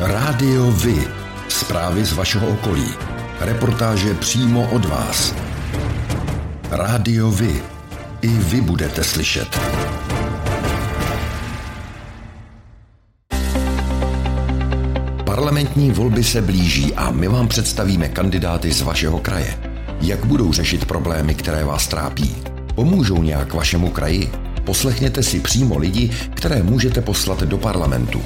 Rádio Vy. Zprávy z vašeho okolí. Reportáže přímo od vás. Rádio Vy. I vy budete slyšet. Parlamentní volby se blíží a my vám představíme kandidáty z vašeho kraje. Jak budou řešit problémy, které vás trápí? Pomůžou nějak vašemu kraji? Poslechněte si přímo lidi, které můžete poslat do parlamentu.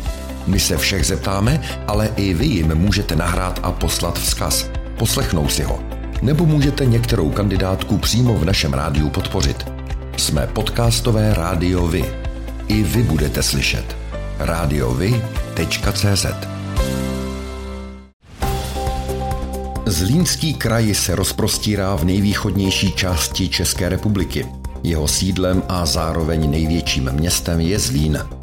My se všech zeptáme, ale i vy jim můžete nahrát a poslat vzkaz. Poslechnou si ho. Nebo můžete některou kandidátku přímo v našem rádiu podpořit. Jsme podcastové rádio Vy. I vy budete slyšet. radiovy.cz Zlínský kraj se rozprostírá v nejvýchodnější části České republiky. Jeho sídlem a zároveň největším městem je Zlín.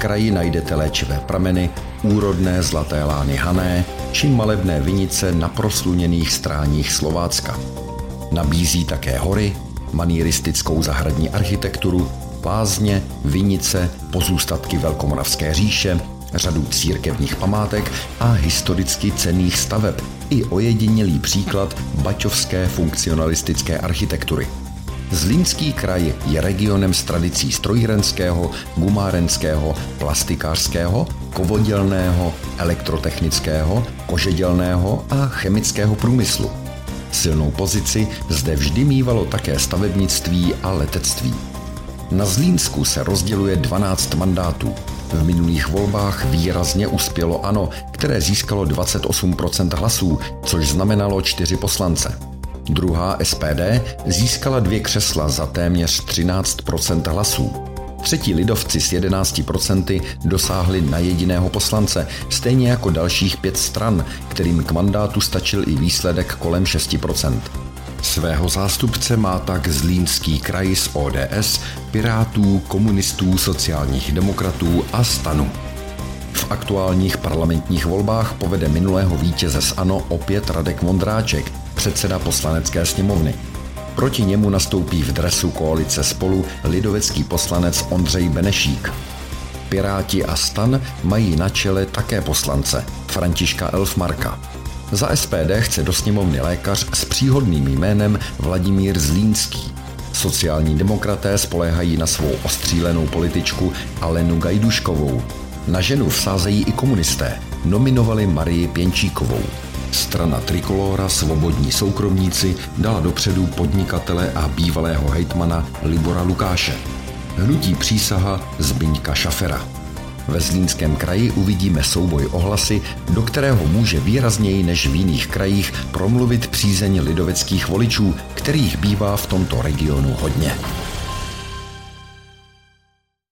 Kraji najdete léčivé prameny, úrodné zlaté lány Hané či malebné vinice na prosluněných stráních Slovácka. Nabízí také hory, manieristickou zahradní architekturu, lázně, vinice, pozůstatky Velkomoravské říše, řadu církevních památek a historicky cených staveb i ojedinělý příklad baťovské funkcionalistické architektury – Zlínský kraj je regionem s tradicí strojírenského, gumárenského, plastikářského, kovodělného, elektrotechnického, kožedělného a chemického průmyslu. Silnou pozici zde vždy mývalo také stavebnictví a letectví. Na Zlínsku se rozděluje 12 mandátů. V minulých volbách výrazně uspělo ANO, které získalo 28% hlasů, což znamenalo 4 poslance. Druhá SPD získala dvě křesla za téměř 13% hlasů. Třetí lidovci s 11% dosáhli na jediného poslance, stejně jako dalších pět stran, kterým k mandátu stačil i výsledek kolem 6%. Svého zástupce má tak Zlínský kraj z ODS, Pirátů, komunistů, sociálních demokratů a stanu. V aktuálních parlamentních volbách povede minulého vítěze z ANO opět Radek Mondráček, předseda poslanecké sněmovny. Proti němu nastoupí v dresu koalice spolu lidovecký poslanec Ondřej Benešík. Piráti a stan mají na čele také poslance Františka Elfmarka. Za SPD chce do sněmovny lékař s příhodným jménem Vladimír Zlínský. Sociální demokraté spoléhají na svou ostřílenou političku Alenu Gajduškovou. Na ženu vsázejí i komunisté. Nominovali Marii Pěnčíkovou. Strana Trikolora Svobodní soukromníci dala dopředu podnikatele a bývalého hejtmana Libora Lukáše. Hnutí přísaha Zbyňka Šafera. Ve Zlínském kraji uvidíme souboj ohlasy, do kterého může výrazněji než v jiných krajích promluvit přízeň lidoveckých voličů, kterých bývá v tomto regionu hodně.